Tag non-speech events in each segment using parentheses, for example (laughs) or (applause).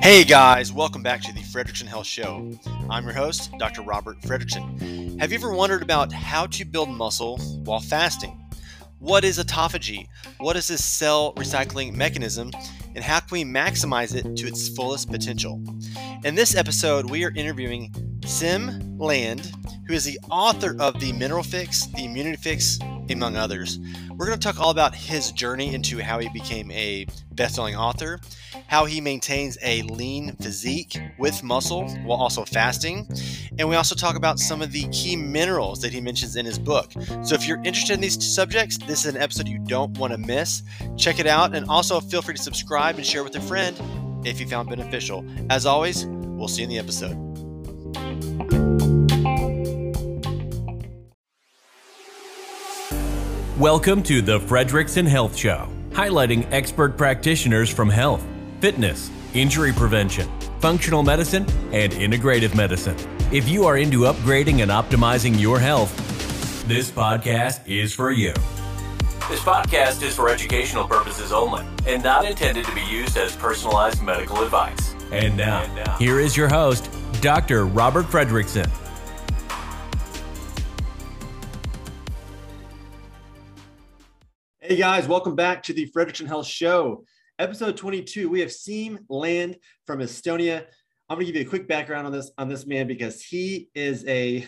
Hey guys, welcome back to the Fredrickson Health Show. I'm your host, Dr. Robert Fredrickson. Have you ever wondered about how to build muscle while fasting? What is autophagy? What is this cell recycling mechanism? And how can we maximize it to its fullest potential? In this episode, we are interviewing Siim Land, who is the author of The Mineral Fix, The Immunity Fix, among others. We're going to talk all about his journey into how he became a best-selling author, how he maintains a lean physique with muscle while also fasting, and we also talk about some of the key minerals that he mentions in his book. So if you're interested in these subjects, this is an episode you don't want to miss. Check it out, and also feel free to subscribe and share with a friend if you found beneficial. As always, we'll see you in the episode. Welcome to the Fredrickson Health Show, highlighting expert practitioners from health, fitness, injury prevention, functional medicine, and integrative medicine. If you are into upgrading and optimizing your health, this podcast is for you. This podcast is for educational purposes only and not intended to be used as personalized medical advice. And now, here is your host, Dr. Robert Fredrickson. Hey guys, welcome back to the Fredrickson Health Show. Episode 22. We have Siim Land from Estonia. I'm going to give you a quick background on this on this man because he is a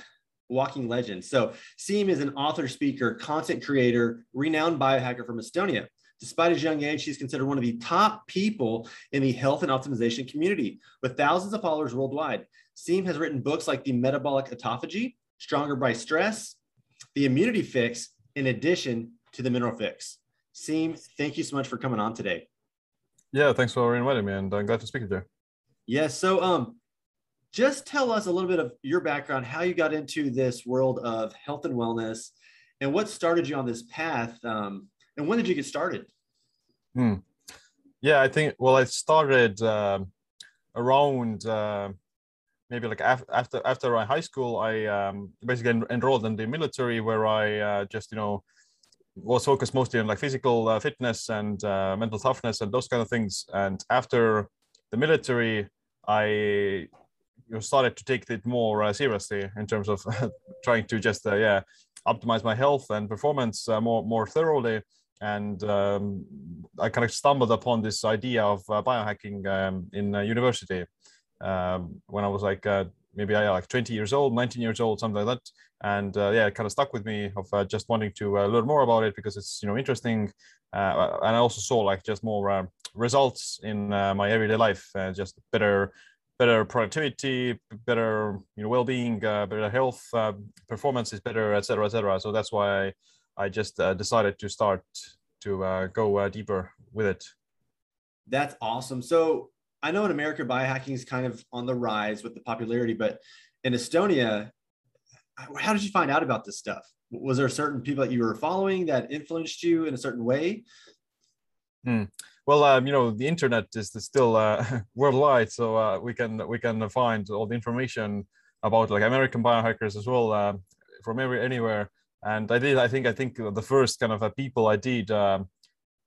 walking legend. So, Siim is an author, speaker, content creator, renowned biohacker from Estonia. Despite his young age, he's considered one of the top people in the health and optimization community with thousands of followers worldwide. Siim has written books like The Metabolic Autophagy, Stronger by Stress, The Immunity Fix, in addition to the Mineral Fix. Siim, thank you so much for coming on today. Yeah, thanks for inviting me, and I'm glad to speak with you. Yes. Yeah, so, um, just tell us a little bit of your background, how you got into this world of health and wellness, and what started you on this path. Um, and when did you get started? Hmm. Yeah, I think. Well, I started uh, around uh, maybe like after after high school. I um, basically enrolled in the military, where I uh, just you know was focused mostly on like physical uh, fitness and uh, mental toughness and those kind of things. And after the military, I you started to take it more uh, seriously in terms of (laughs) trying to just uh, yeah optimize my health and performance uh, more more thoroughly. And um, I kind of stumbled upon this idea of uh, biohacking um, in university um, when I was like maybe I like 20 years old, 19 years old, something like that. And uh, yeah, it kind of stuck with me of uh, just wanting to uh, learn more about it because it's you know interesting. Uh, and I also saw like just more uh, results in uh, my everyday life, just better, better productivity, better you know well-being, uh, better health, uh, performance is better, etc., etc. So that's why I, just uh, decided to start to go deeper with it. That's awesome. So I know in America, biohacking is kind of on the rise with the popularity, but in Estonia, how did you find out about this stuff? Was there certain people that you were following that influenced you in a certain way? Hmm. Well, um, you know, the internet is still uh, (laughs) worldwide, so uh, we can we can find all the information about like American biohackers as well uh, from every anywhere. And I did, I think, I think the first kind of uh, people I did um,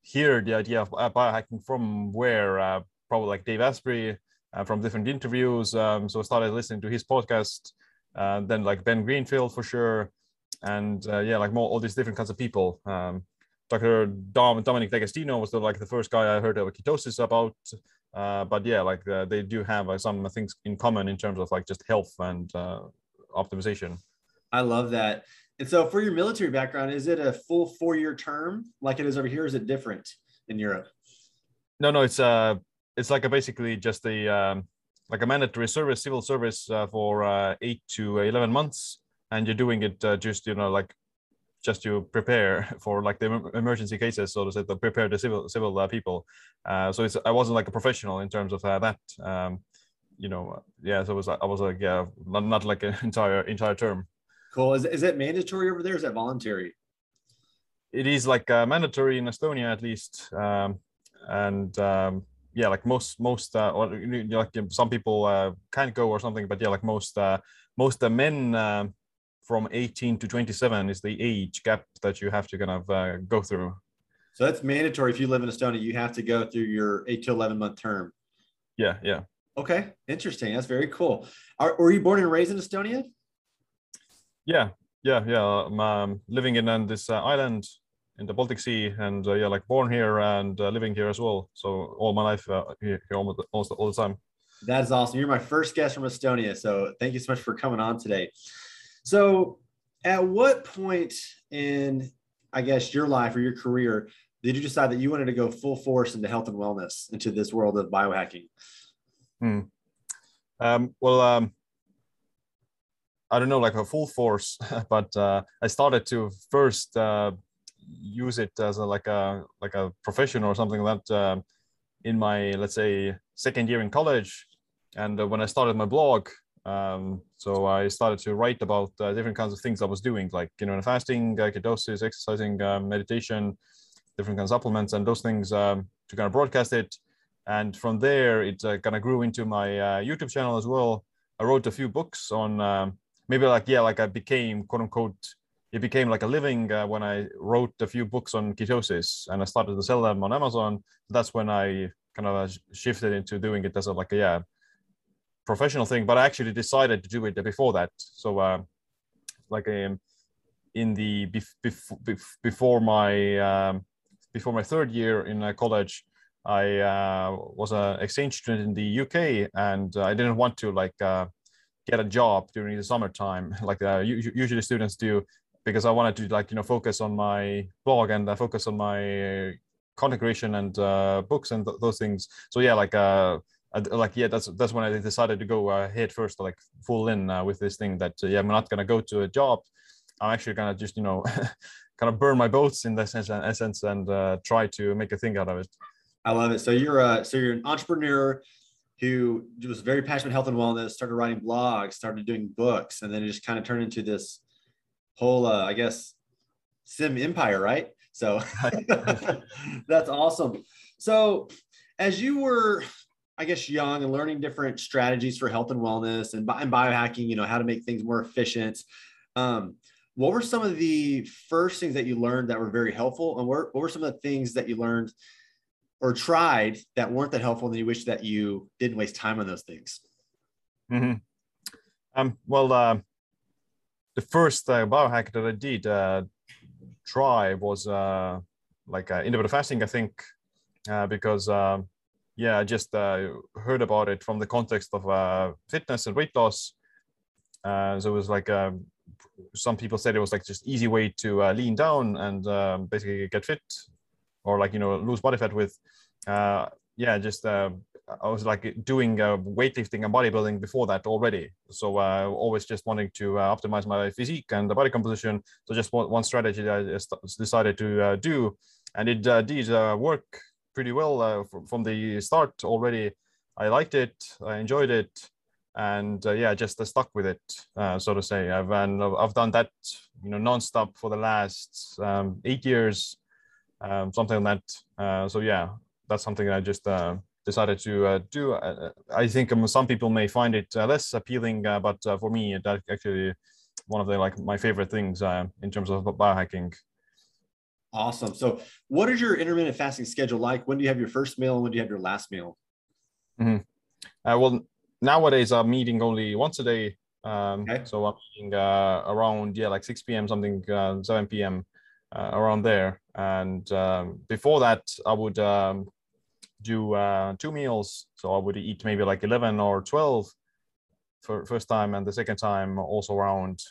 hear the idea of uh, biohacking from where uh, probably like Dave Asprey uh, from different interviews. Um, so I started listening to his podcast. Then like Ben Greenfield for sure, and yeah, like more all these different kinds of people. Dr. Dom, Dominic D'Agostino was the, like the first guy I heard of ketosis about. Uh, but yeah, like uh, they do have uh, some things in common in terms of like just health and optimization. I love that. And so, for your military background, is it a full four-year term like it is over here? Is it different in Europe? No, no, it's uh it's like a basically just a um, like a mandatory service, civil service uh, for uh, eight to eleven months, and you're doing it uh, just you know like just to prepare (laughs) for like the emergency cases, so to say, to prepare the civil civil uh, people. Uh, so it's I wasn't like a professional in terms of uh, that. Um, you know, yeah. So it was I was like yeah, not, not like an (laughs) entire entire term. Cool. Is is it mandatory over there? Is that voluntary? It is like mandatory in Estonia at least, um, and um, yeah, like most most uh, or like some people uh, can't go or something, but yeah, like most uh, most the men uh, from 18 to 27 is the age gap that you have to kind of uh, go through. So that's mandatory. If you live in Estonia, you have to go through your eight to 11 month term. Yeah. Yeah. Okay. Interesting. That's very cool. Are, were you born and raised in Estonia? Yeah. Yeah. Yeah. I'm um, living in on this uh, island in the Baltic Sea, and uh, yeah, like born here and uh, living here as well. So all my life uh, here, here almost, almost all the time. That is awesome. You're my first guest from Estonia, so thank you so much for coming on today. So, at what point in, I guess, your life or your career did you decide that you wanted to go full force into health and wellness, into this world of biohacking? Hmm. Um, well, um, I don't know, like a full force, (laughs) but uh, I started to first uh, use it as a like a like a profession or something like that uh, in my let's say second year in college, and uh, when I started my blog. Um, so I started to write about uh, different kinds of things I was doing, like you know, fasting, ketosis, exercising, meditation, different kinds of supplements, and those things um, to kind of broadcast it. And from there it uh, kind of grew into my uh, youtube channel as well. I wrote a few books on um, maybe like yeah like i became quote unquote it became like a living uh, when i wrote a few books on ketosis and i started to sell them on amazon. That's when i kind of shifted into doing it as a like yeah professional thing but i actually decided to do it before that so uh, like um, in the bef- bef- before my um, before my third year in uh, college I uh, was an exchange student in the UK, and I didn't want to like uh, get a job during the summertime, (laughs) like uh, usually students do, because I wanted to like you know focus on my blog and uh, focus on my content creation and uh, books and th- those things. So yeah, like like yeah, that's that's when I decided to go uh, head first, like full in uh, with this thing. That uh, yeah, I'm not gonna go to a job. I'm actually gonna just you know (laughs) kind of burn my boats in that sense, essence and try to make a thing out of it. I love it. So you're a so you're an entrepreneur who was very passionate health and wellness, started writing blogs, started doing books, and then it just kind of turned into this whole, uh, I guess, Siim empire, right? So (laughs) that's awesome. So as you were, I guess, young and learning different strategies for health and wellness and, and biohacking, you know, how to make things more efficient. Um, what were some of the first things that you learned that were very helpful, and what, what were some of the things that you learned or tried that weren't that helpful and you wish that you didn't waste time on those things? Mm-hmm. Um, well, uh, the first uh, biohack that I did uh, try was uh, like uh, intermittent fasting, I think, uh, because um, yeah, I just uh, heard about it from the context of uh, fitness and weight loss. Uh, so it was like um, some people said it was like just easy way to uh, lean down and um, basically get fit or like you know lose body fat with. Uh, yeah just uh, i was like doing weightlifting and bodybuilding before that already. So always just wanting to optimize my physique and the body composition. So just one, one strategy i decided to do. And it did work pretty well uh, from the start already i liked it i enjoyed it and uh, yeah, just uh, stuck with it, uh, so to say. I've and I've done that, you know, nonstop for the last um, eight years, um, something like that. Uh, so yeah, that's something I just decided to do. I think um, some people may find it less appealing, but for me, that actually one of the like my favorite things in terms of biohacking. Awesome. So, what is your intermittent fasting schedule like? When do you have your first meal and when do you have your last meal? Mm-hmm. well, nowadays I'm eating only once a day. Um, okay. So I'm eating around yeah like 6 p.m. something 7 p.m uh, around there. And um, before that, I would um, do uh, two meals. So I would eat maybe like 11 or 12 for first time, and the second time also around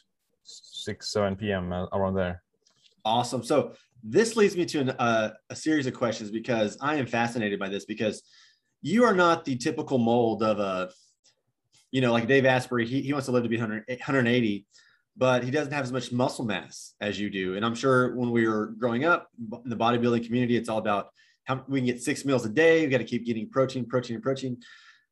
6, 7 p.m. Uh, around there. Awesome. So this leads me to an, uh, a series of questions because I am fascinated by this because you are not the typical mold of a, you know, like Dave Asprey, he, he wants to live to be 100, 180 but he doesn't have as much muscle mass as you do. And I'm sure when we were growing up in the bodybuilding community, it's all about how we can get six meals a day. We've got to keep getting protein, protein, protein.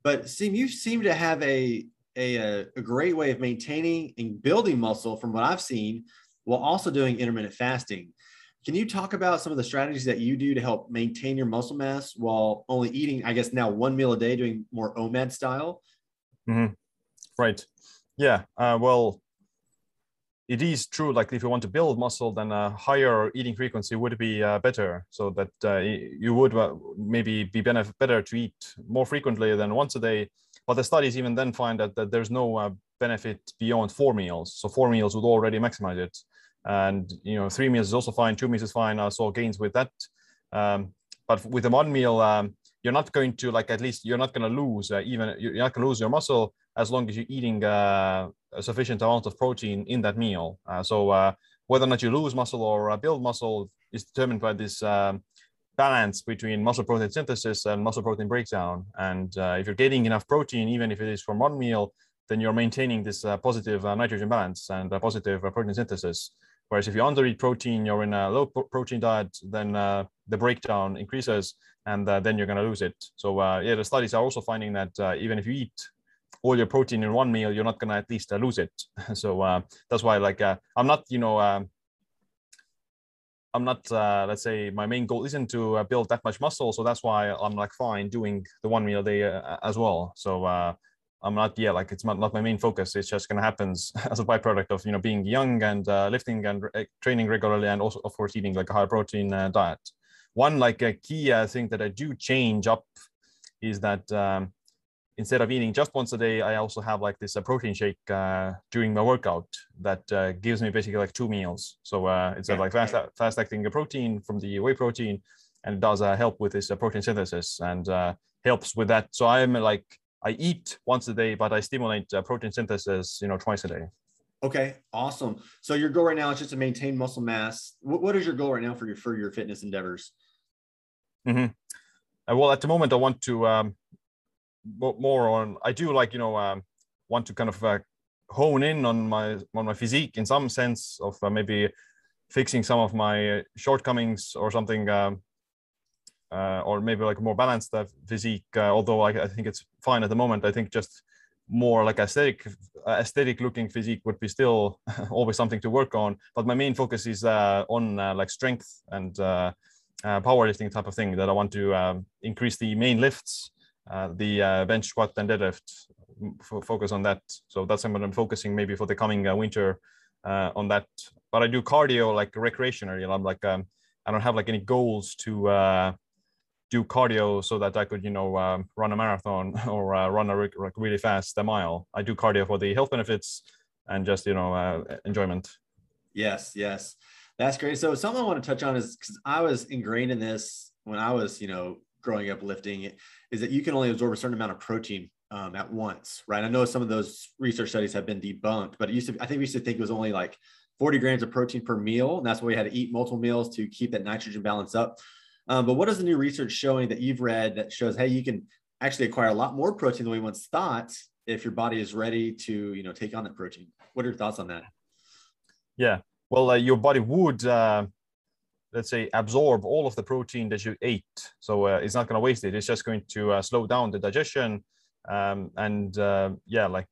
But Siim you seem to have a, a a great way of maintaining and building muscle from what I've seen, while also doing intermittent fasting. Can you talk about some of the strategies that you do to help maintain your muscle mass while only eating, I guess now one meal a day, doing more OMAD style? Mm-hmm. Right. Yeah. Uh, well, it is true. Like if you want to build muscle, then a higher eating frequency would be uh, better. So that uh, you would uh, maybe be better to eat more frequently than once a day. But the studies even then find that, that there's no uh, benefit beyond four meals. So four meals would already maximize it. And you know, three meals is also fine. Two meals is fine. I saw gains with that. Um, but with the one meal, um, you're not going to like at least you're not going to lose uh, even you're not going to lose your muscle as long as you're eating uh, a sufficient amount of protein in that meal. Uh, so uh, whether or not you lose muscle or uh, build muscle is determined by this um, balance between muscle protein synthesis and muscle protein breakdown. And uh, if you're getting enough protein, even if it is from one meal, then you're maintaining this positive nitrogen balance and positive protein synthesis. Whereas if you undereat protein, you're in a low protein diet, then the breakdown increases and then you're going to lose it. So yeah, the studies are also finding that even if you eat all your protein in one meal, you're not gonna at least uh, lose it. (laughs) so uh, that's why, like, uh, I'm not, you know, um, I'm not, uh, let's say, my main goal isn't to uh, build that much muscle. So that's why I'm like fine doing the one meal a day uh, as well. So I'm not, yeah, like it's not, not my main focus. It's just gonna happen (laughs) as a byproduct of you know being young and lifting and training regularly, and also of course eating like a high protein diet. One like a key thing that I do change up is that um, instead of eating just once a day, I also have like this uh, protein shake uh, during my workout that uh, gives me basically like two meals. So uh, it's yeah. like fast fast acting protein from the whey protein, and it does uh, help with this uh, protein synthesis and helps with that. So I'm like I eat once a day, but I stimulate protein synthesis, you know, twice a day. Okay, awesome. So your goal right now is just to maintain muscle mass. what, what is your goal right now for your for your fitness endeavors? Mm-hmm. well, at the moment, I want to um, more on i do like you know um, want to kind of uh, hone in on my on my physique in some sense of uh, maybe fixing some of my shortcomings or something um, uh, or maybe like more balanced uh, physique uh, although I, I, think it's fine at the moment. I think just more like aesthetic aesthetic looking physique would be still (laughs) always something to work on. But my main focus is uh, on like strength and powerlifting type of thing that i want to um, increase the main lifts uh, the uh, bench squat and deadlift focus on that. So that's what i'm focusing maybe for the coming uh, winter on that. But i do cardio like recreationally i'm like um, i don't have like any goals to do cardio so that I could, you know, um, run a marathon (laughs) or uh, run a re- really fast a mile. I do cardio for the health benefits and just, you know, uh, enjoyment. Yes, yes, that's great. So something I want to touch on is because I was ingrained in this when I was, you know, growing up lifting is that you can only absorb a certain amount of protein um, at once, right? I know some of those research studies have been debunked, but it used to, I think we used to think it was only like 40 grams of protein per meal. And that's why we had to eat multiple meals to keep that nitrogen balance up. Um, but what is the new research showing that you've read that shows, hey, you can actually acquire a lot more protein than we once thought if your body is ready to, you know, take on that protein? What are your thoughts on that? Yeah, well, uh, your body would uh, let's say absorb all of the protein that you ate so uh, it's not going to waste it it's just going to uh, slow down the digestion um, and uh, yeah like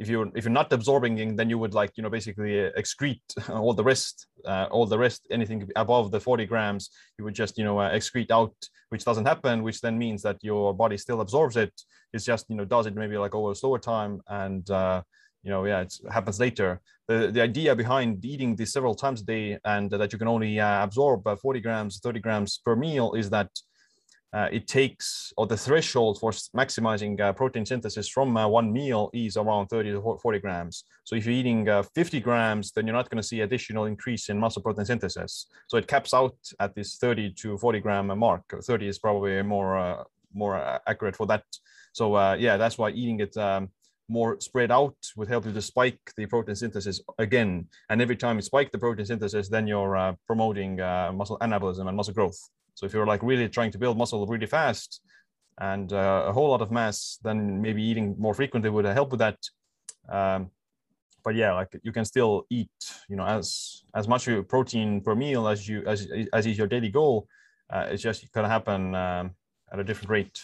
if you're if you're not absorbing then you would like you know basically excrete (laughs) all the rest uh, all the rest anything above the 40 grams you would just you know uh, excrete out which doesn't happen which then means that your body still absorbs it. It's just you know does it maybe like over a slower time and uh, you know yeah it happens later. The, the idea behind eating this several times a day and that you can only uh, absorb uh, 40 grams 30 grams per meal is that uh, it takes or the threshold for maximizing uh, protein synthesis from uh, one meal is around 30 to 40 grams so if you're eating uh, 50 grams then you're not going to see additional increase in muscle protein synthesis so it caps out at this 30 to 40 gram mark 30 is probably more more accurate for that so yeah that's why eating it um, more spread out would help you to spike the protein synthesis again. And every time you spike the protein synthesis, then you're uh, promoting uh, muscle anabolism and muscle growth. So if you're like really trying to build muscle really fast and uh, a whole lot of mass, then maybe eating more frequently would help with that. Um, but yeah, like you can still eat, you know, as as much protein per meal as you as as is your daily goal. Uh, it's just to happen um, at a different rate.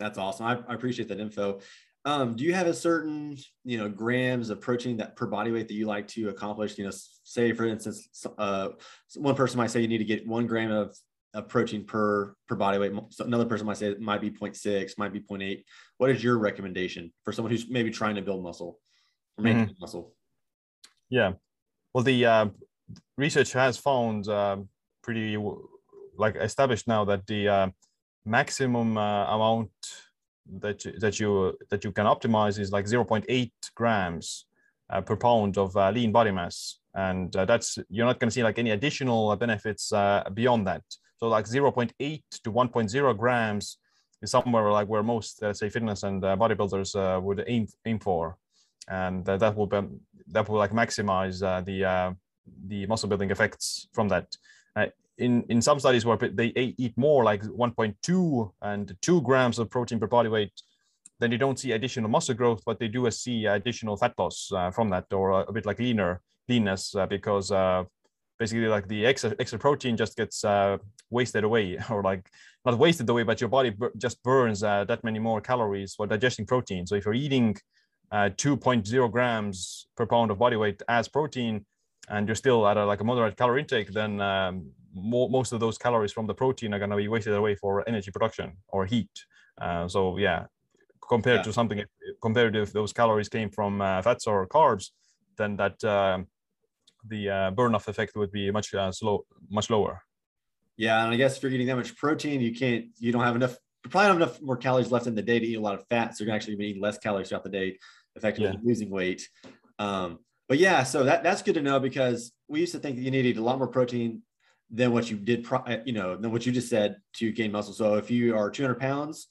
That's awesome. I, I appreciate that info. Um, do you have a certain, you know, grams of protein that per body weight that you like to accomplish? You know, say for instance, uh, one person might say you need to get one gram of, of protein per per body weight. So another person might say it might be 0.6, might be 0.8. What is your recommendation for someone who's maybe trying to build muscle or maintain mm-hmm. muscle? Yeah. Well, the uh, research has found uh, pretty like established now that the uh, maximum uh, amount that you, that you that you can optimize is like 0.8 grams uh, per pound of uh, lean body mass, and uh, that's you're not going to see like any additional benefits uh, beyond that. So like 0.8 to 1.0 grams is somewhere like where most uh, say fitness and uh, bodybuilders would aim aim for, and that will be, that will like maximize the the muscle building effects from that. in in some studies where they eat more like 1.2 and 2 grams of protein per body weight then you don't see additional muscle growth, but they do see additional fat loss uh, from that, or a, bit like leaner leanness, uh, because uh, basically like the extra extra protein just gets uh, wasted away, (laughs) or like not wasted away, but your body just burns uh, that many more calories for digesting protein. So if you're eating uh, 2.0 grams per pound of body weight as protein, and you're still at a, like a moderate calorie intake, then um, mo- most of those calories from the protein are going to be wasted away for energy production or heat. so yeah, compared yeah. to something compared to if those calories came from uh, fats or carbs then that uh, the uh, burn off effect would be much uh, slow much lower yeah and i guess if you're eating that much protein you can't you don't have enough you probably have enough more calories left in the day to eat a lot of fat so you're actually going to eat less calories throughout the day effectively yeah. losing weight um, but yeah so that, that's good to know because we used to think that you needed a lot more protein than what you did pro- you know than what you just said to gain muscle so if you are 200 pounds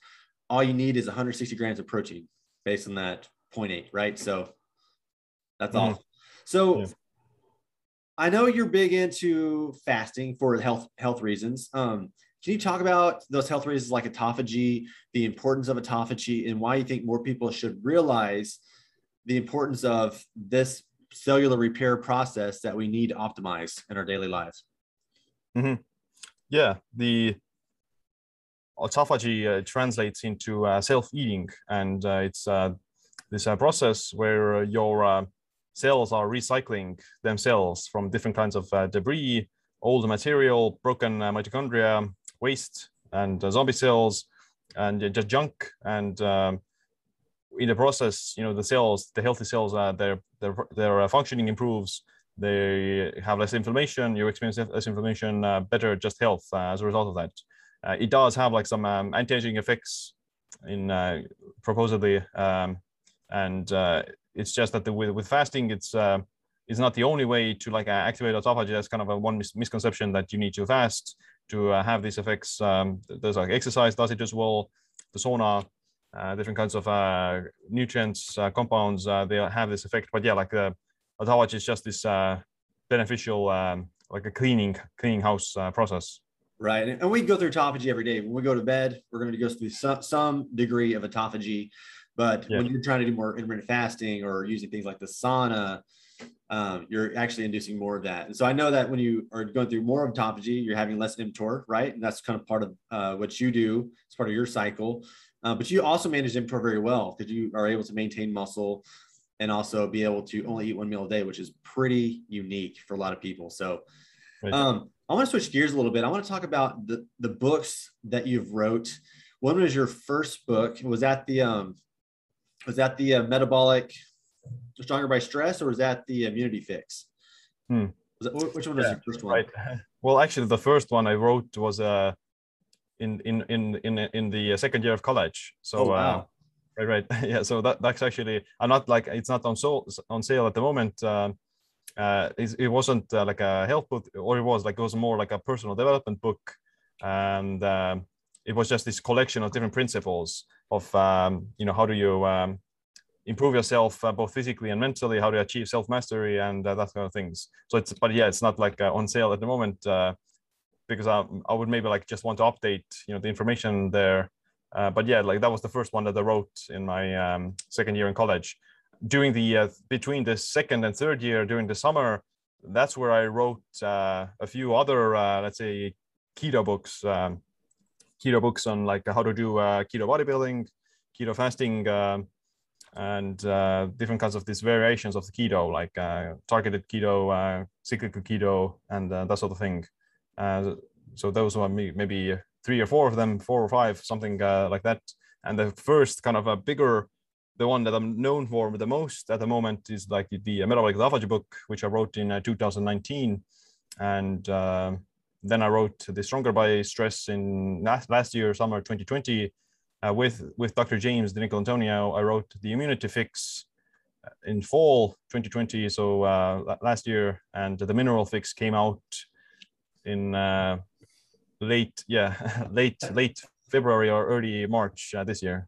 all you need is 160 grams of protein based on that 0.8, right? So that's mm-hmm. all. So yeah. I know you're big into fasting for health health reasons. Um, can you talk about those health reasons like autophagy, the importance of autophagy, and why you think more people should realize the importance of this cellular repair process that we need to optimize in our daily lives? Mm-hmm. Yeah, the autophagy uh, translates into uh, self-eating, and uh, it's this process where your cells are recycling themselves from different kinds of debris, old material, broken mitochondria, waste, and zombie cells, and just junk. And um, in the process, you know, the cells, the healthy cells, uh, their their their functioning improves. They have less inflammation. You experience less inflammation, uh, better just health uh, as a result of that uh, it does have like some um, anti-aging effects in uh, proposedly, um, and uh, it's just that the, with, with fasting, it's uh, it's not the only way to like activate autophagy. That's kind of a one mis- misconception that you need to fast to uh, have these effects. Um, there's like exercise does it as well. The sauna, uh, different kinds of uh, nutrients, uh, compounds, uh, they have this effect. But yeah, like autophagy is just this uh, beneficial, um, like a cleaning cleaning house uh, process. Right. And we go through autophagy every day. When we go to bed, we're going to go through some, some degree of autophagy. But yeah. when you're trying to do more intermittent fasting or using things like the sauna, um, you're actually inducing more of that. And so I know that when you are going through more of autophagy, you're having less mTOR, right? And that's kind of part of uh, what you do. It's part of your cycle. Uh, but you also manage mTOR very well because you are able to maintain muscle and also be able to only eat one meal a day, which is pretty unique for a lot of people. So, um, I want to switch gears a little bit. I want to talk about the, the books that you've wrote. One was your first book. Was that the um, was that the uh, metabolic stronger by stress, or was that the immunity fix? Hmm. That, which one was yeah, your first one? Right. (laughs) Well, actually, the first one I wrote was uh, in in in in in the second year of college. So. Oh, wow. Uh, right, right, (laughs) yeah. So that that's actually I'm not like it's not on sale on sale at the moment. Um, uh, it, wasn't uh, like a health book, or it was like it was more like a personal development book, and um, it was just this collection of different principles of um, you know how do you um, improve yourself uh, both physically and mentally, how to achieve self mastery and uh, that kind of things. So it's but yeah, it's not like uh, on sale at the moment uh, because I, I would maybe like just want to update you know the information there. but yeah, like that was the first one that I wrote in my um, second year in college during the uh, between the second and third year during the summer that's where i wrote uh, a few other uh, let's say keto books um, keto books on like how to do uh, keto bodybuilding keto fasting um, and uh, different kinds of these variations of the keto like uh, targeted keto cyclical keto and that sort of thing. So those were maybe three or four of them four or five something like that. And the first kind of a bigger the one that I'm known for the most at the moment is like the metabolic autophagy book, which I wrote in uh, 2019, and uh, then I wrote the Stronger by Stress in last, year, summer 2020, uh, with with Dr. James DiNicolantonio. I wrote the Immunity Fix uh, in fall 2020, so uh, last year, and the Mineral Fix came out in uh, late, yeah, (laughs) late late February or early March this year.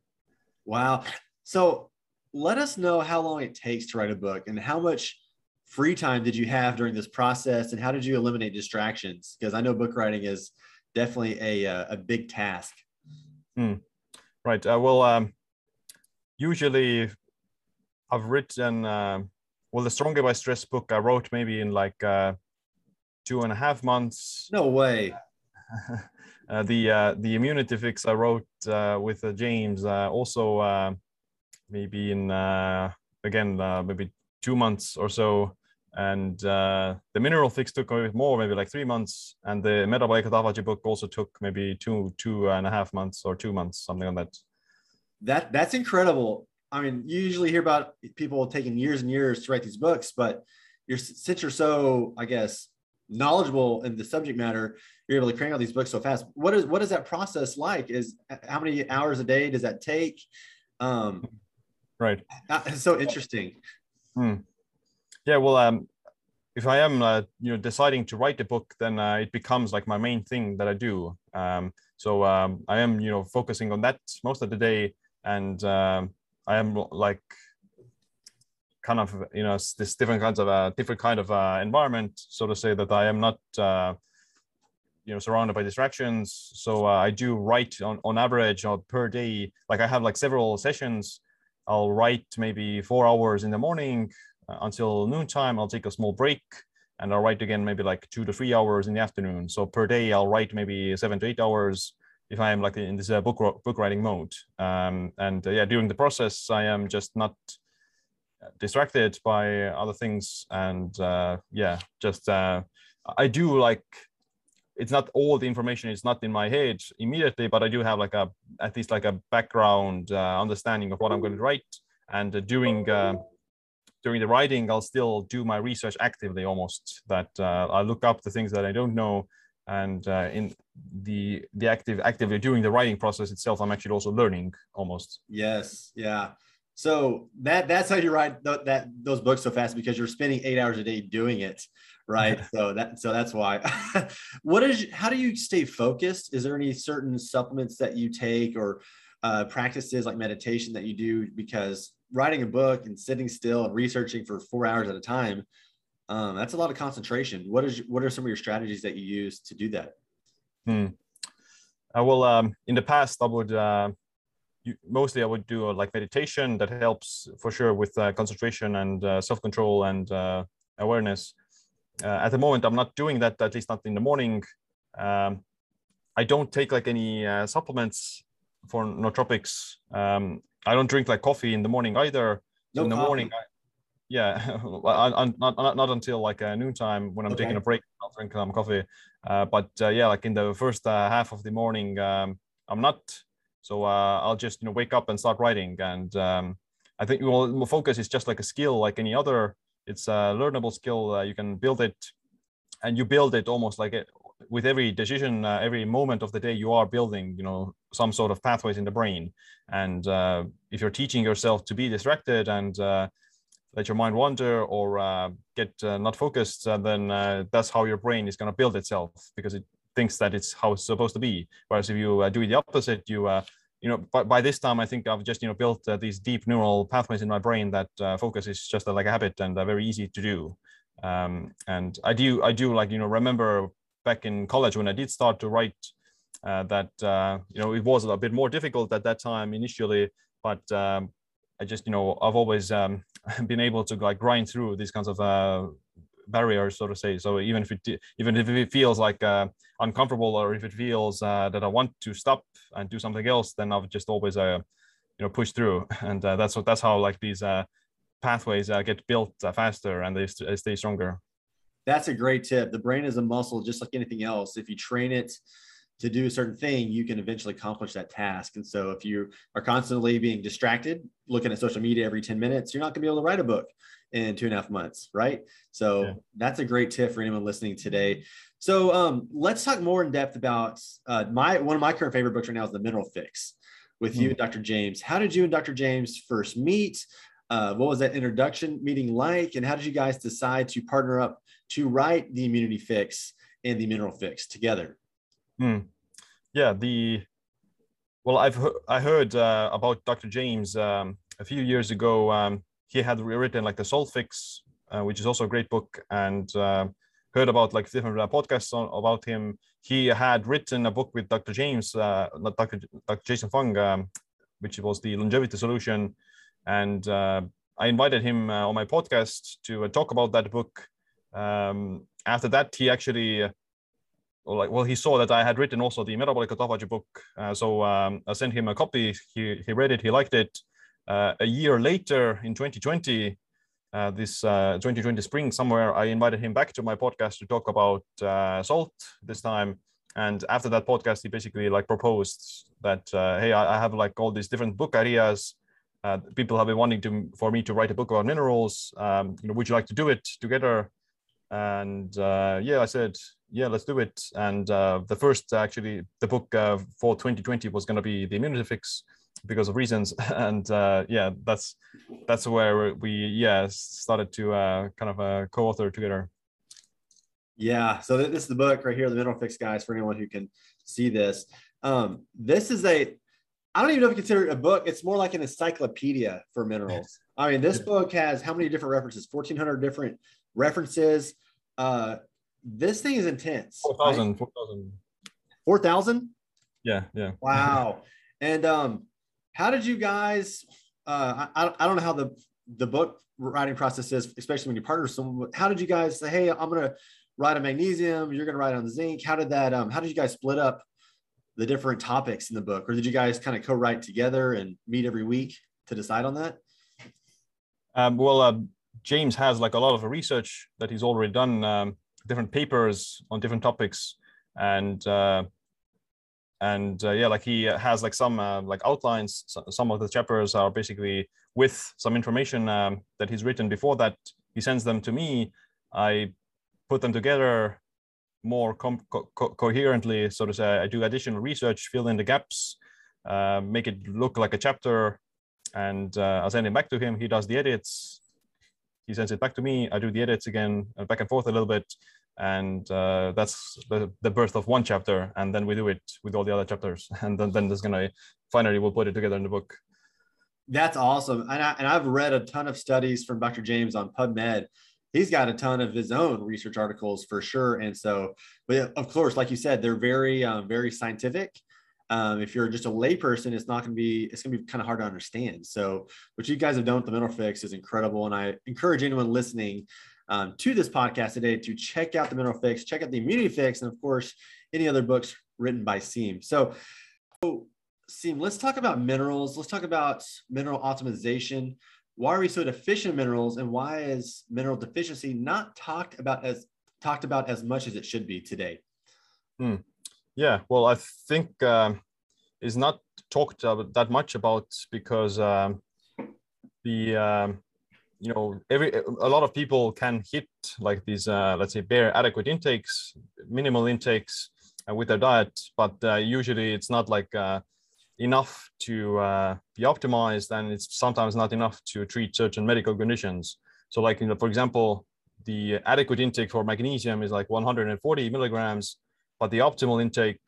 Wow. So let us know how long it takes to write a book and how much free time did you have during this process and how did you eliminate distractions? Because I know book writing is definitely a, uh, a big task. Hmm. Right. Uh, well, um, usually I've written, uh, well, the Stronger by Stress book I wrote maybe in like uh, two and a half months. No way. (laughs) uh, the uh, the immunity fix I wrote uh, with uh, James uh, also uh, maybe in uh, again uh, maybe two months or so and uh, the mineral fix took a bit more maybe like three months. And the metabolic autophagy book also took maybe two two and a half months or two months something like that. That that's incredible. I mean you usually hear about people taking years and years to write these books but you're since you're so i guess knowledgeable in the subject matter you're able to crank out these books so fast. What is what is that process like? Is how many hours a day does that take? Um right. so interesting. Hmm. Yeah well um if i am uh, you know deciding to write a book then uh, it becomes like my main thing that i do. Um, so um, i am you know focusing on that most of the day and um, i am like kind of you know this different kinds of uh, different kind of uh, environment so to say that i am not uh, you know surrounded by distractions. So uh, i do write on, on average or per day. Like i have like several sessions. I'll write maybe four hours in the morning uh, until noontime. I'll take a small break and I'll write again maybe like two to three hours in the afternoon. So per day, I'll write maybe seven to eight hours if I am like in this uh, book book writing mode. Um, and uh, yeah, during the process, I am just not distracted by other things. And uh, yeah, just uh, I do like it's not all the information is not in my head immediately, but I do have like a at least like a background uh, understanding of what I'm going to write. And uh, during uh, during the writing, I'll still do my research actively, almost that uh, I look up the things that I don't know, and uh, in the the active actively during the writing process itself, I'm actually also learning almost. Yes, yeah. So that that's how you write th- that those books so fast because you're spending eight hours a day doing it right (laughs) so that so that's why (laughs) what is how do you stay focused is there any certain supplements that you take or uh, practices like meditation that you do because writing a book and sitting still and researching for four hours at a time um, that's a lot of concentration what is what are some of your strategies that you use to do that hmm. uh, well um, in the past i would uh, you, mostly i would do uh, like meditation that helps for sure with uh, concentration and uh, self-control and awareness uh, at the moment, I'm not doing that, at least not in the morning. Um, I don't take like any uh, supplements for nootropics. Um, I don't drink like coffee in the morning either. No in the coffee. morning, I, yeah, (laughs) not, not, not until like uh, noontime when I'm okay. taking a break, I'll drink some coffee. Uh, but uh, yeah, like in the first uh, half of the morning, um, I'm not. So uh, I'll just you know wake up and start writing. And um, I think well, focus is just like a skill, like any other it's a learnable skill. Uh, you can build it, and you build it almost like it, with every decision, uh, every moment of the day. You are building, you know, some sort of pathways in the brain. And uh, if you're teaching yourself to be distracted and uh, let your mind wander or uh, get uh, not focused, then that's how your brain is going to build itself because it thinks that it's how it's supposed to be. Whereas if you do the opposite, you you know, by, by this time, I think I've just, you know, built uh, these deep neural pathways in my brain that uh, focus is just uh, like a habit and uh, very easy to do. Um, and I do, I do like, you know, remember back in college when I did start to write uh, that, uh, you know, it was a bit more difficult at that time initially, but um, I just, you know, I've always um, (laughs) been able to like grind through these kinds of barriers, so to say. So even if it even if it feels like uh, uncomfortable or if it feels uh, that I want to stop and do something else, then I've just always uh, you know push through, (laughs) and uh, that's what that's how like these uh, pathways uh, get built uh, faster and they, st- they stay stronger. That's a great tip. The brain is a muscle, just like anything else. If you train it to do a certain thing, you can eventually accomplish that task. And so if you are constantly being distracted, looking at social media every 10 minutes, you're not going to be able to write a book in two and a half months, right? So yeah. that's a great tip for anyone listening today. So um, let's talk more in depth about uh, my one of my current favorite books right now is The Mineral Fix with mm. you and Dr. James. How did you and Dr. James first meet? Uh, what was that introduction meeting like? And how did you guys decide to partner up to write the Immunity Fix and the Mineral Fix together? Mm. Yeah, the well, I've he- I heard uh, about Dr. James um, a few years ago. Um, he had written like the Salt Fix, uh, which is also a great book, and uh, heard about like different uh, podcasts on, about him. He had written a book with Dr. James, uh, not Dr. Dr. Jason Fung, um, which was the longevity solution, and uh, I invited him on my podcast to talk about that book. Um, after that, he actually like well he saw that i had written also the metabolic autophagy book. Uh, so um, i sent him a copy. He, he read it. He liked it. Uh, a year later in 2020 uh, this 2020 uh, spring somewhere i invited him back to my podcast to talk about uh, salt this time. And after that podcast he basically like proposed that uh, hey I, I, have like all these different book ideas people have been wanting to for me to write a book about minerals. Um, you know would you like to do it together and yeah i said yeah, let's do it. And uh, the first actually, the book uh, for 2020 was going to be the immunity fix because of reasons. (laughs) And uh, yeah, that's that's where we yeah started to uh, kind of uh, co-author together. Yeah, so this is the book right here, the Mineral Fix guys. For anyone who can see this, um, this is a I don't even know if you consider it a book. It's more like an encyclopedia for minerals. I mean, this book has how many different references? 1,400 different references. Uh, this thing is intense. 4,000. 4,000. 4,000? Yeah, yeah. (laughs) Wow. and um, how did you guys? Uh, I, I don't know how the the book writing process is, especially when you partner with someone. How did you guys say, "Hey, I'm gonna write on magnesium. You're gonna write on zinc." How did that? Um, how did you guys split up the different topics in the book, or did you guys kind of co-write together and meet every week to decide on that? Um, well, uh, James has like a lot of research that he's already done. Um, different papers on different topics. And uh, and uh, yeah like he has like some uh, like outlines. Some of the chapters are basically with some information um, that he's written. Before that he sends them to me. I put them together more co- co- coherently so to say. I do additional research fill in the gaps uh, make it look like a chapter. And uh, i'll send it back to him. He does the edits he sends it back to me. I do the edits again, uh, back and forth a little bit, and uh, that's the, the birth of one chapter. And then we do it with all the other chapters, (laughs) and then then there's gonna finally we'll put it together in the book. That's awesome, and I, and I've read a ton of studies from Dr. James on PubMed. He's got a ton of his own research articles for sure, and so, but of course, like you said, they're very um, very scientific um, if you're just a layperson, it's not going to be, it's going to be kind of hard to understand. So what you guys have done with the Mineral Fix is incredible. And I encourage anyone listening um, to this podcast today to check out the Mineral Fix, check out the Immunity Fix, and of course, any other books written by Siim. So, so Siim, let's talk about minerals. Let's talk about mineral optimization. Why are we so deficient in minerals, and why is mineral deficiency not talked about as talked about as much as it should be today? Hmm. Yeah, well, I think um, is not talked about that much about because um, the um, you know every a lot of people can hit like these uh, let's say bare adequate intakes, minimal intakes uh, with their diet, but uh, usually it's not like uh, enough to uh, be optimized, and it's sometimes not enough to treat certain medical conditions. So, like you know, for example, the adequate intake for magnesium is like 140 milligrams but the optimal intake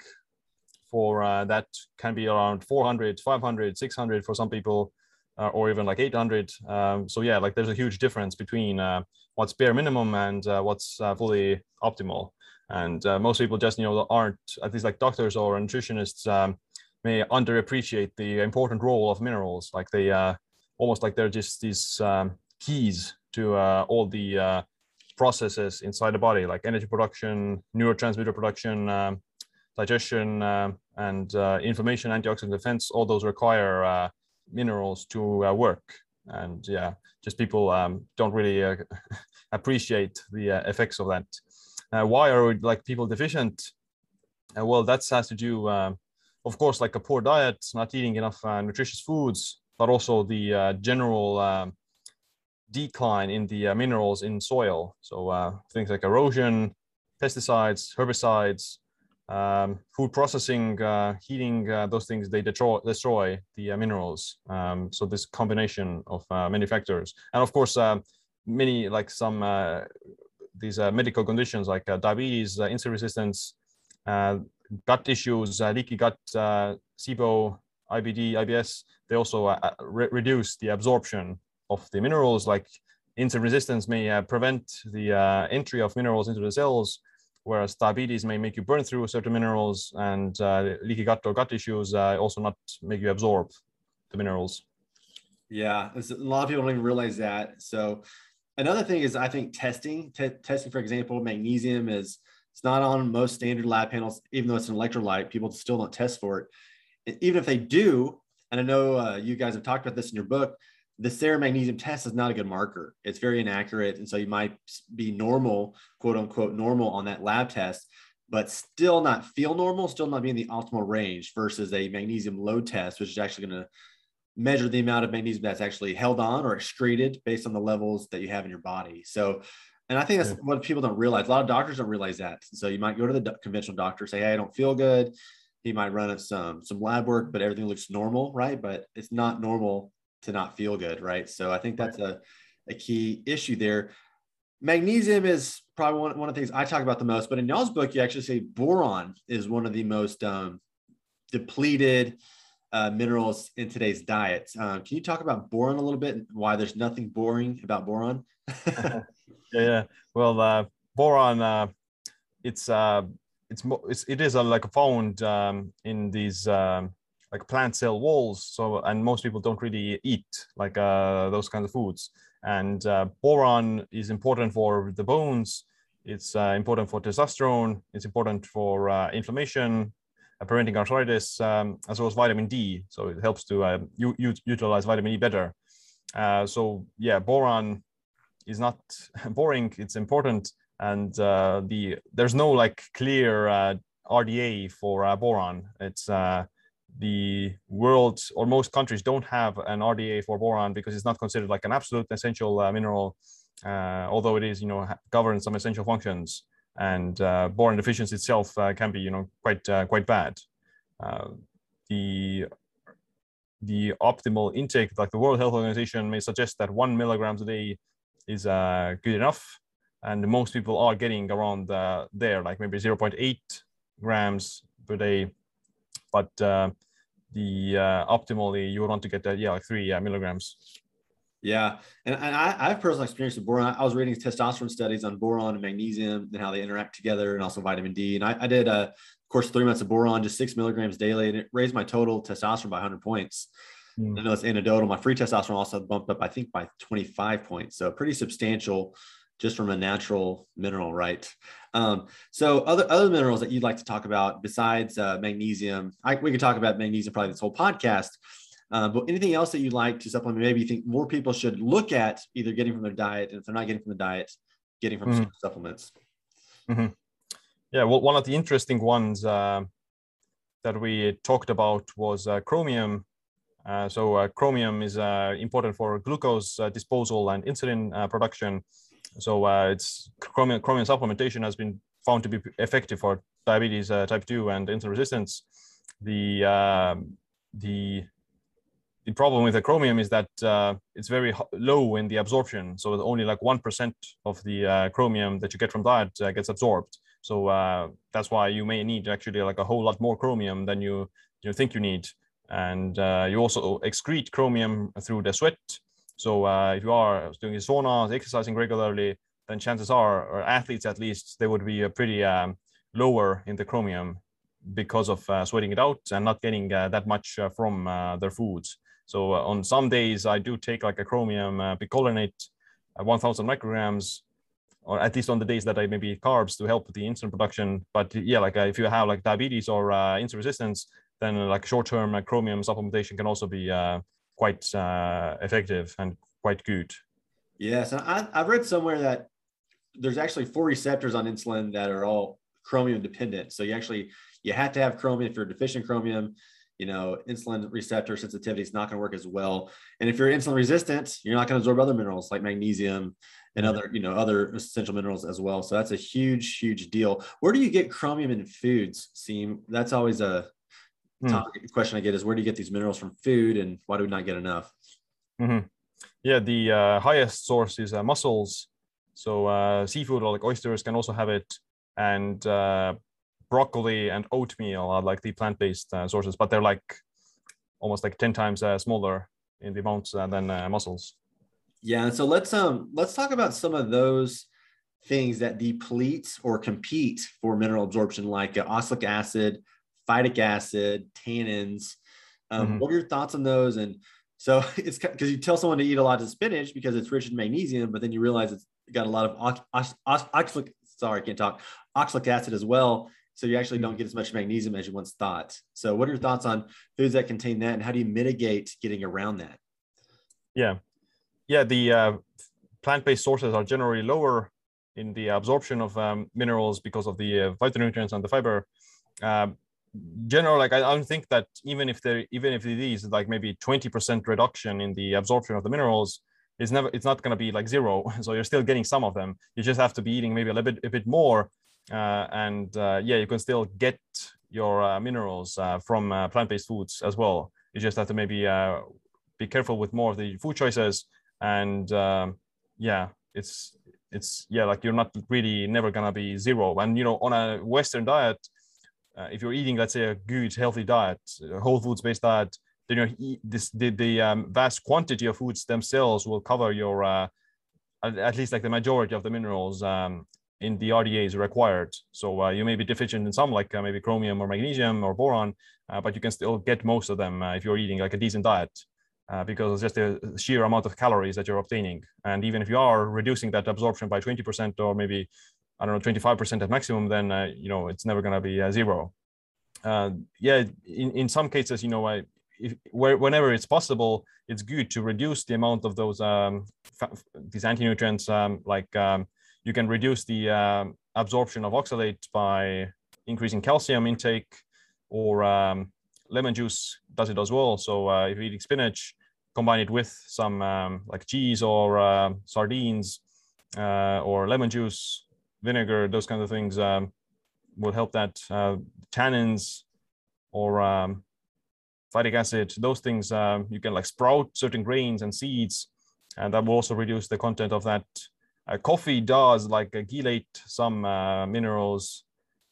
for uh, that can be around 400 500 600 for some people uh, or even like 800 um, so yeah like there's a huge difference between uh, what's bare minimum and uh, what's uh, fully optimal. And uh, most people just you know aren't at least like doctors or nutritionists um, may underappreciate the important role of minerals. Like they almost like they're just these um, keys to all the processes inside the body, like energy production, neurotransmitter production, um, digestion, uh, and uh, inflammation, antioxidant defense. All those require uh, minerals to uh, work. And yeah, just people um, don't really uh, (laughs) appreciate the uh, effects of that. why are like people deficient? Well, that has to do, uh, of course, like a poor diet, not eating enough nutritious foods, but also the general um, decline in the uh, minerals in soil. So uh, things like erosion, pesticides, herbicides, um, food processing, heating, those things, they destroy, destroy the minerals. Um, so this combination of many factors. And of course, many like some these medical conditions like diabetes, insulin resistance, uh, gut issues, uh, leaky gut, uh, SIBO, IBD, IBS, they also re reduce the absorption of the minerals like insulin resistance may uh, prevent the uh, entry of minerals into the cells, whereas diabetes may make you burn through certain minerals and uh, leaky gut or gut issues also not make you absorb the minerals. Yeah, a lot of people don't even realize that. So another thing is I think testing, testing, for example, magnesium is it's not on most standard lab panels, even though it's an electrolyte. People still don't test for it. Even if they do, and I know uh, you guys have talked about this in your book, the serum magnesium test is not a good marker. It's very inaccurate. And so you might be normal, quote unquote, normal on that lab test, but still not feel normal, still not be in the optimal range versus a magnesium load test, which is actually going to measure the amount of magnesium that's actually held on or excreted based on the levels that you have in your body. So and I think that's yeah. what people don't realize. A lot of doctors don't realize that. So you might go to the conventional doctor, say, "Hey, I don't feel good." He might run some some lab work, but everything looks normal, right? But it's not normal to not feel good, right? So I think that's a, a key issue there. Magnesium is probably one, one of the things I talk about the most, but in y'all's book, you actually say boron is one of the most um, depleted uh, minerals in today's diet. Um, can you talk about boron a little bit and why there's nothing boring about boron? (laughs) yeah, well, uh, boron, uh, it's uh, it's, it's it is a, like found um, in these um, like plant cell walls. So and most people don't really eat like uh, those kinds of foods. And uh, boron is important for the bones. It's uh, important for testosterone. It's important for uh, inflammation, uh, preventing arthritis, um, as well as vitamin D. So it helps to uh, u- utilize vitamin E better. Uh, so yeah, boron is not (laughs) boring. It's important, and the there's no like clear RDA for boron. It's the world or most countries don't have an RDA for boron because it's not considered like an absolute essential uh, mineral, uh, although it is you know governs some essential functions. And boron deficiency itself can be you know quite quite bad. the the optimal intake, like the World Health Organization may suggest that one milligrams a day is uh, good enough. And most people are getting around uh, there, like maybe 0.8 grams per day. But uh, the uh, optimally, you would want to get that, yeah, like three milligrams. Yeah, and, and I, I, have personal experience with boron. I was reading testosterone studies on boron and magnesium and how they interact together, and also vitamin D. And I, I did, uh, of course, three months of boron, just six milligrams daily, and it raised my total testosterone by 100 points. Mm. I know it's anecdotal. My free testosterone also bumped up, I think, by 25 points. So pretty substantial just from a natural mineral, right? Um, so other other minerals that you'd like to talk about besides uh, magnesium, I, we could talk about magnesium probably this whole podcast. Uh, but anything else that you'd like to supplement? Maybe you think more people should look at either getting from their diet, and if they're not getting from the diet, getting from mm-hmm. supplements. Mm-hmm. Yeah, well, one of the interesting ones uh, that we talked about was uh, chromium uh, so uh, chromium is uh, important for glucose disposal and insulin production. So it's chromium, chromium supplementation has been found to be effective for diabetes type 2 and insulin resistance. The, um, the the problem with the chromium is that uh, it's very low in the absorption. So only like 1% of the uh, chromium that you get from diet uh, gets absorbed. So that's why you may need actually like a whole lot more chromium than you, you think you need and uh, you also excrete chromium through the sweat. So uh, if you are doing your sauna, exercising regularly, then chances are, or athletes at least, they would be pretty um, lower in the chromium because of uh, sweating it out and not getting uh, that much uh, from uh, their foods. So on some days, I do take like a chromium picolinate, 1,000 micrograms, or at least on the days that I maybe eat carbs to help with the insulin production. But yeah, like if you have like diabetes or insulin resistance, then uh, like short-term uh, chromium supplementation can also be uh, quite uh, effective and quite good. Yes, I, I've read somewhere that there's actually four receptors on insulin that are all chromium dependent. So you actually you have to have chromium. If you're deficient chromium, you know, insulin receptor sensitivity is not going to work as well. And if you're insulin resistant, you're not going to absorb other minerals like magnesium and other, you know, other essential minerals as well. So that's a huge, huge deal. Where do you get chromium in foods? Siim that's always a hmm. question I get is where do you get these minerals from food and why do we not get enough? Mm-hmm. Yeah, the uh, highest source is uh, mussels. So uh, seafood like oysters can also have it, and uh, broccoli and oatmeal are like the plant-based uh, sources, but they're like almost like ten times uh, smaller in the amounts than mussels. Yeah, so let's um let's talk about some of those things that deplete or compete for mineral absorption, like oxalic acid, phytic acid, tannins. Um, mm-hmm. What are your thoughts on those? And so (laughs) it's because you tell someone to eat a lot of spinach because it's rich in magnesium, but then you realize it's got a lot of oxalic, sorry, I can't talk, oxalic acid as well. So you actually don't get as much magnesium as you once thought. So what are your thoughts on foods that contain that and how do you mitigate getting around that? Yeah. Yeah. The uh, plant-based sources are generally lower in the absorption of um, minerals because of the uh, phytonutrients and the fiber. Um, general like I don't think that even if there even if it is like maybe 20% reduction in the absorption of the minerals it's never it's not going to be like zero. (laughs) So you're still getting some of them. You just have to be eating maybe a little bit a bit more uh, and uh, yeah you can still get your uh, minerals uh, from uh, plant-based foods as well. You just have to maybe uh, be careful with more of the food choices and um, yeah it's it's yeah like you're not really never gonna be zero. And you know on a western diet uh, if you're eating, let's say, a good healthy diet, a whole foods based diet, then you this the, the um, vast quantity of foods themselves will cover your uh, at least like the majority of the minerals um, in the RDAs required. So uh, you may be deficient in some, like uh, maybe chromium or magnesium or boron, uh, but you can still get most of them uh, if you're eating like a decent diet. because it's just the sheer amount of calories that you're obtaining. And even if you are reducing that absorption by 20% or maybe I don't know, 25% at maximum, then, uh, you know, it's never going to be uh, zero. Uh, yeah, in, in some cases, you know, I, if, where, whenever it's possible, it's good to reduce the amount of those um, these anti-nutrients. Um, like um, you can reduce the um, absorption of oxalate by increasing calcium intake, or um, lemon juice does it as well. So uh, if you're eating spinach, combine it with some um, like cheese or uh, sardines uh, or lemon juice vinegar, those kinds of things um, will help that. Uh, tannins or um, phytic acid, those things um, you can like sprout certain grains and seeds, and that will also reduce the content of that. Uh, coffee does like uh, chelate some uh, minerals,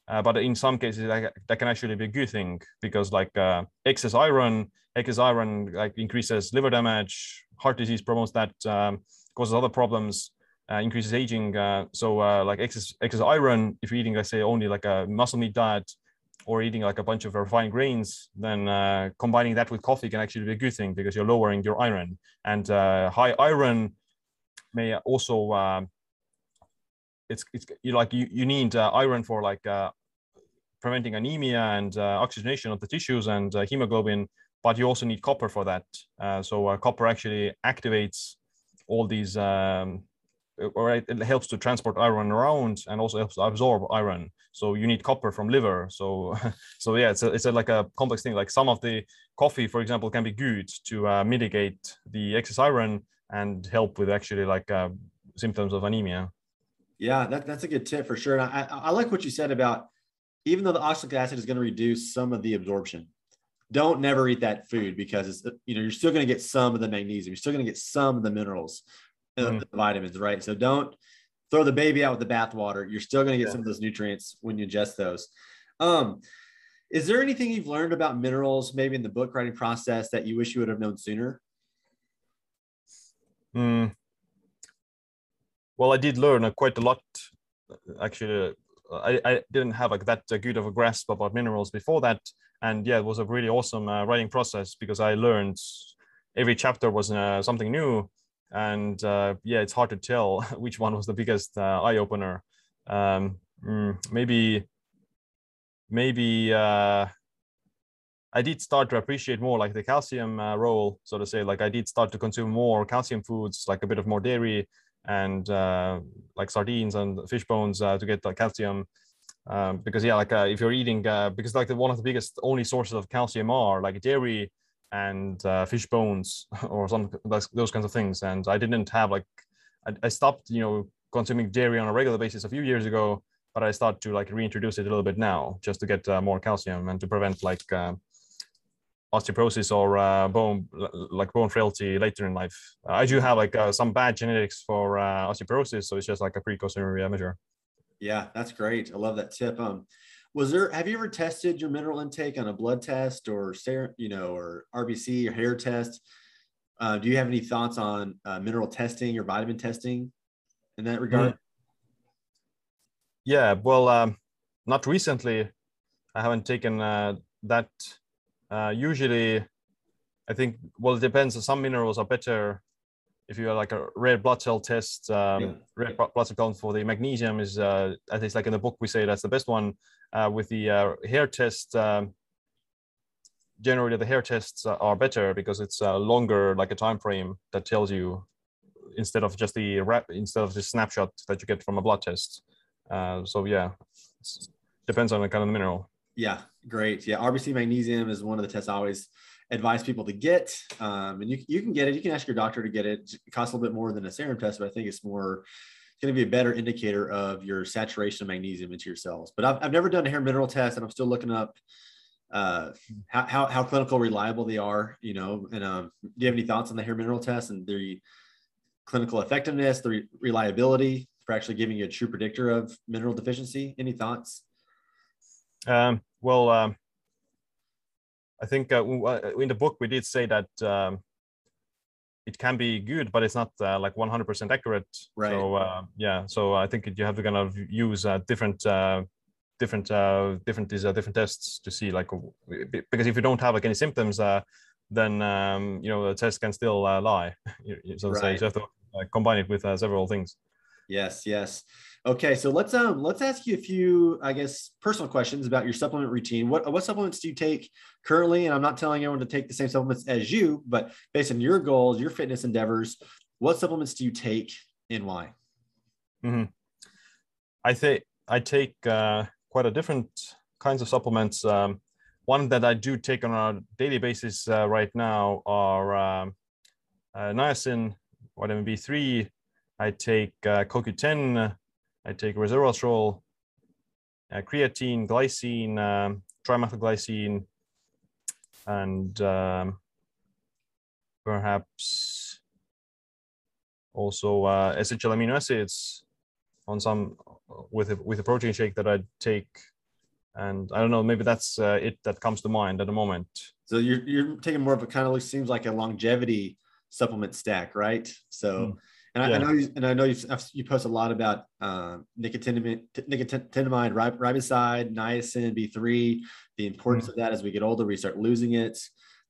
uh, but in some cases that, that, can actually be a good thing because like uh, excess iron, excess iron like increases liver damage, heart disease promotes that, um, causes other problems uh, increases aging. Uh, so uh, like excess excess iron, if you're eating, let's say, only like a muscle meat diet or eating like a bunch of refined grains, then uh, combining that with coffee can actually be a good thing because you're lowering your iron. And uh, high iron may also um, it's it's you like you you need uh, iron for like preventing anemia and oxygenation of the tissues and hemoglobin, but you also need copper for that. so copper actually activates all these um, or it helps to transport iron around and also helps absorb iron. So you need copper from liver. So (laughs) so yeah it's a, it's a, like a complex thing. Like some of the coffee for example can be good to uh, mitigate the excess iron and help with actually like uh, symptoms of anemia. Yeah that, that's a good tip for sure. And I, I like what you said about even though the oxalic acid is going to reduce some of the absorption don't never eat that food because it's you know you're still going to get some of the magnesium. You're still going to get some of the minerals mm. the vitamins, right? So don't throw the baby out with the bathwater. You're still going to get yeah. some of those nutrients when you ingest those. Um, is there anything you've learned about minerals, maybe in the book writing process, that you wish you would have known sooner? Mm. Well, I did learn uh, quite a lot. Actually, uh, I, I didn't have like that good of a grasp about minerals before that, and yeah, it was a really awesome uh, writing process because I learned every chapter was uh, something new and uh, yeah, it's hard to tell (laughs) which one was the biggest uh, eye opener. Um, mm, maybe, maybe uh, I did start to appreciate more like the calcium uh, role, so to say. Like I did start to consume more calcium foods, like a bit of more dairy and uh, like sardines and fish bones uh, to get the calcium. um, because yeah, like if you're eating because like the, one of the biggest only sources of calcium are like dairy and uh, fish bones (laughs) or some those kinds of things. And I didn't have like I, I stopped you know consuming dairy on a regular basis a few years ago, but I start to like reintroduce it a little bit now just to get uh, more calcium and to prevent like uh, osteoporosis or uh, bone like bone frailty later in life. I do have like uh, some bad genetics for uh, osteoporosis, so it's just like a precautionary measure. Yeah, that's great. I love that tip. Um, was there? Have you ever tested your mineral intake on a blood test or you know or RBC or hair test? Uh, do you have any thoughts on uh, mineral testing or vitamin testing in that regard? Yeah, well, um, not recently. I haven't taken uh, that. Uh, usually, I think well, it depends. Some minerals are better if you have like a red blood cell test, um, yeah. red blood cell count for the magnesium is uh, at least like in the book we say that's the best one. Uh, with the uh, hair test, um, generally the hair tests are better because it's a longer like a time frame that tells you instead of just the rap instead of the snapshot that you get from a blood test. Uh, so yeah, depends on the kind of mineral. Yeah, great. Yeah, RBC magnesium is one of the tests I always advise people to get. Um, and you, you can get it. You can ask your doctor to get it. It costs a little bit more than a serum test, but I think it's more going to be a better indicator of your saturation of magnesium into your cells. But I've, I've never done a hair mineral test, and I'm still looking up uh, how, how, how clinical reliable they are. You know, and um, do you have any thoughts on the hair mineral test and the clinical effectiveness, the re- reliability for actually giving you a true predictor of mineral deficiency? Any thoughts? Um, well, um, I think uh, uh, in the book we did say that um, it can be good, but it's not uh, like 100% accurate. Right. So uh, yeah, so I think you have to kind of use uh, different uh, different different these different tests to see like because if you don't have like any symptoms, then um, you know the test can still lie. (laughs) so, right. so you have to combine it with several things. Yes, yes. Okay, so let's um let's ask you a few, I guess, personal questions about your supplement routine. What what supplements do you take currently? And I'm not telling everyone to take the same supplements as you, but based on your goals, your fitness endeavors, what supplements do you take and why? Mm-hmm. I think I take uh, quite a different kinds of supplements. Um, one that I do take on a daily basis uh, right now are um, uh, niacin, vitamin B3. I take uh, CoQ10 I take resveratrol, uh, creatine, glycine, um, trimethylglycine, and um, perhaps also uh, essential amino acids on some with a, with a protein shake that I take. And I don't know, maybe that's uh, it that comes to mind at the moment. So you're, you're taking more of a kind of seems like a longevity supplement stack, right? So mm. And I, yeah. I, know, you, and I know you you post a lot about uh, nicotinamide, nicotinamide, riboside, niacin, B3, the importance mm-hmm. of that as we get older, we start losing it.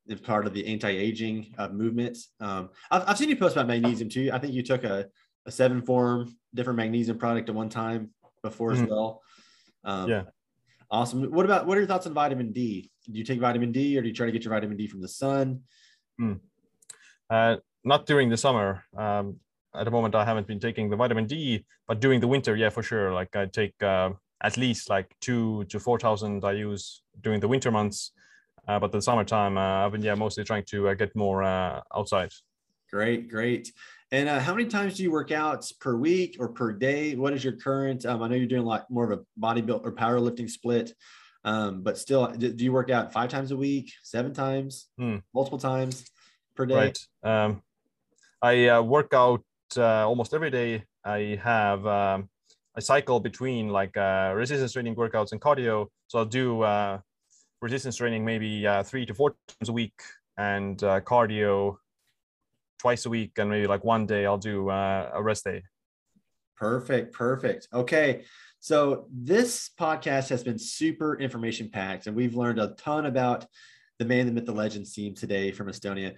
It's part of the anti-aging uh, movement. Um, I've, I've seen you post about magnesium too. I think you took a, a seven form different magnesium product at one time before mm-hmm. as well. Um, yeah. Awesome. What about what are your thoughts on vitamin D? Do you take vitamin D or do you try to get your vitamin D from the sun? Mm. Uh, not during the summer. Um, at the moment I haven't been taking the vitamin D, but during the winter, yeah, for sure. Like I take uh, at least like two to four thousand I use during the winter months, uh, but the summertime uh, I've been yeah mostly trying to uh, get more uh, outside. Great, great. And uh, how many times do you work out per week or per day? What is your current? Um, I know you're doing like more of a bodybuild or powerlifting split, um, but still, do, you work out five times a week, seven times, hmm. multiple times per day? Right. Um, I work out uh, almost every day I have um, cycle between like uh, resistance training workouts and cardio. So I'll do uh, resistance training maybe uh, three to four times a week and uh, cardio twice a week, and maybe like one day I'll do uh, a rest day. Perfect, perfect. Okay. So this podcast has been super information packed, and we've learned a ton about the man, the myth, the legend Siim today from Estonia.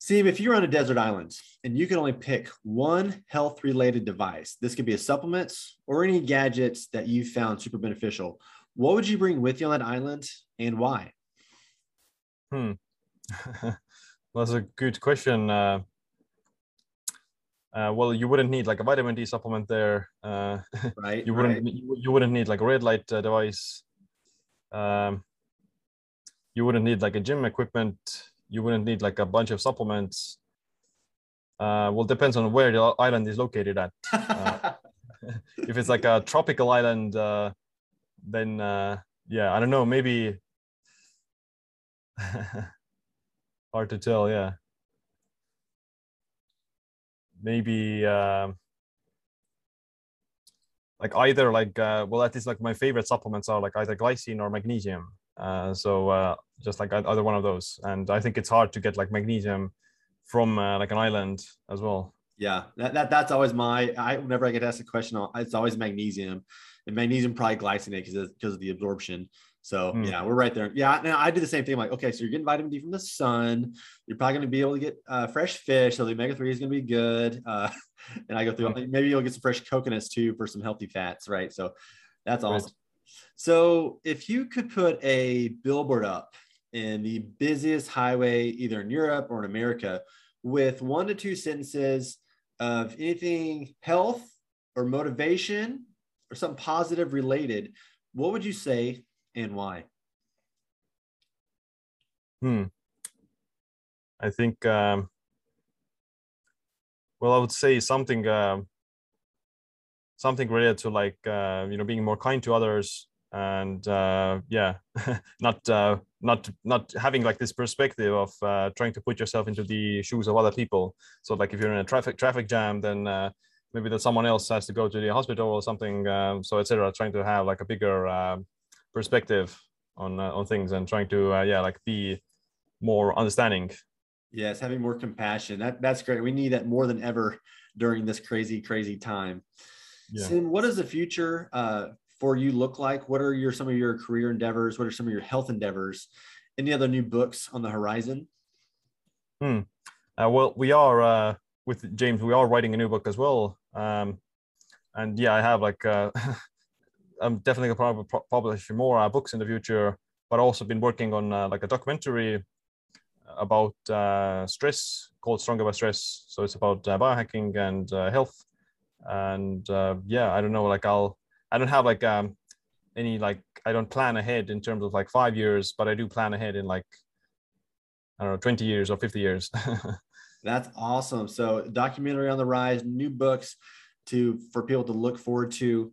Steve, if you're on a desert island and you can only pick one health related device, this could be a supplement or any gadgets that you found super beneficial. What would you bring with you on that island and why? Hmm. (laughs) That's a good question. Uh, uh, well, you wouldn't need like a vitamin D supplement there. Uh, (laughs) Right. you wouldn't right. you, you wouldn't need like a red light uh, device. Um, you wouldn't need like a gym equipment. You wouldn't need like a bunch of supplements. Uh, well, depends on where the island is located at. (laughs) uh, (laughs) if it's like a tropical island, uh, then uh, yeah, I don't know, maybe (laughs) hard to tell. Yeah, maybe um like either like uh, well, at least like my favorite supplements are like either glycine or magnesium. Uh, so uh, just like either one of those, and I think it's hard to get like magnesium from uh, like an island as well. Yeah, that, that that's always my. I whenever I get asked a question, it's always magnesium, and magnesium probably glycinate because of, because of the absorption. So Hmm. yeah, we're right there. Yeah, now I do the same thing. like, okay, so you're getting vitamin D from the sun. You're probably going to be able to get uh, fresh fish, so the omega three is going to be good. Uh, (laughs) and I go through. Maybe you'll get some fresh coconuts too for some healthy fats, right? So that's awesome. So if you could put a billboard up in the busiest highway, either in Europe or in America, with one to two sentences of anything health or motivation or something positive related, what would you say and why? Hmm. I think, um, well, I would say something, um something related to like, uh, you know, being more kind to others and, uh, yeah, (laughs) not, uh, not, not having like this perspective of uh, trying to put yourself into the shoes of other people. So like if you're in a traffic traffic jam, then uh, maybe that someone else has to go to the hospital or something. Um, so etc. Trying to have like a bigger uh, perspective on uh, on things and trying to uh, yeah like be more understanding. Yes, having more compassion. That that's great. We need that more than ever during this crazy, crazy time. Yeah. Siim, what does the future uh, for you look like? What are your some of your career endeavors? What are some of your health endeavors? Any other new books on the horizon? Uh, well, we are uh, with James. We are writing a new book as well. Um, and yeah, I have like uh, (laughs) I'm definitely gonna probably pu- publish more uh, books in the future. But also been working on uh, like a documentary about uh, stress called Stronger by Stress. So it's about uh, biohacking and uh, health. And uh, yeah, I don't know. Like I'll I don't have like um any like I don't plan ahead in terms of like five years, but I do plan ahead in like I don't know 20 years or 50 years. (laughs) That's awesome. So documentary on the rise, new books to for people to look forward to.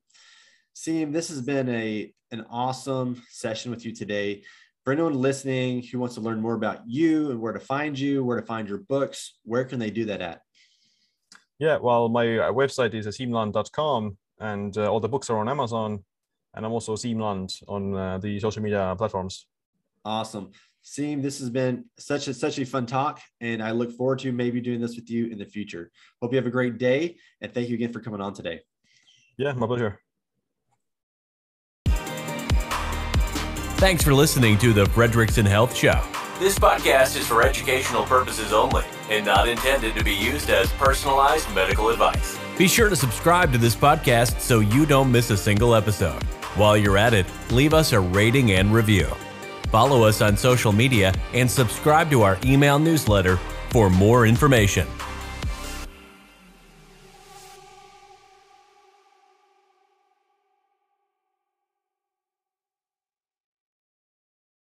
Siim this has been a an awesome session with you today. For anyone listening who wants to learn more about you and where to find you, where to find your books, where can they do that at? Yeah, well, my uh, website is asimland.com and uh, all the books are on Amazon. And I'm also Siim Land on uh, the social media platforms. Awesome. Siim this has been such a such a fun talk, and I look forward to maybe doing this with you in the future. Hope you have a great day, and thank you again for coming on today. Yeah, my pleasure. Thanks for listening to the Frederickson Health Show. This podcast is for educational purposes only and not intended to be used as personalized medical advice. Be sure to subscribe to this podcast so you don't miss a single episode. While you're at it, leave us a rating and review. Follow us on social media and subscribe to our email newsletter for more information.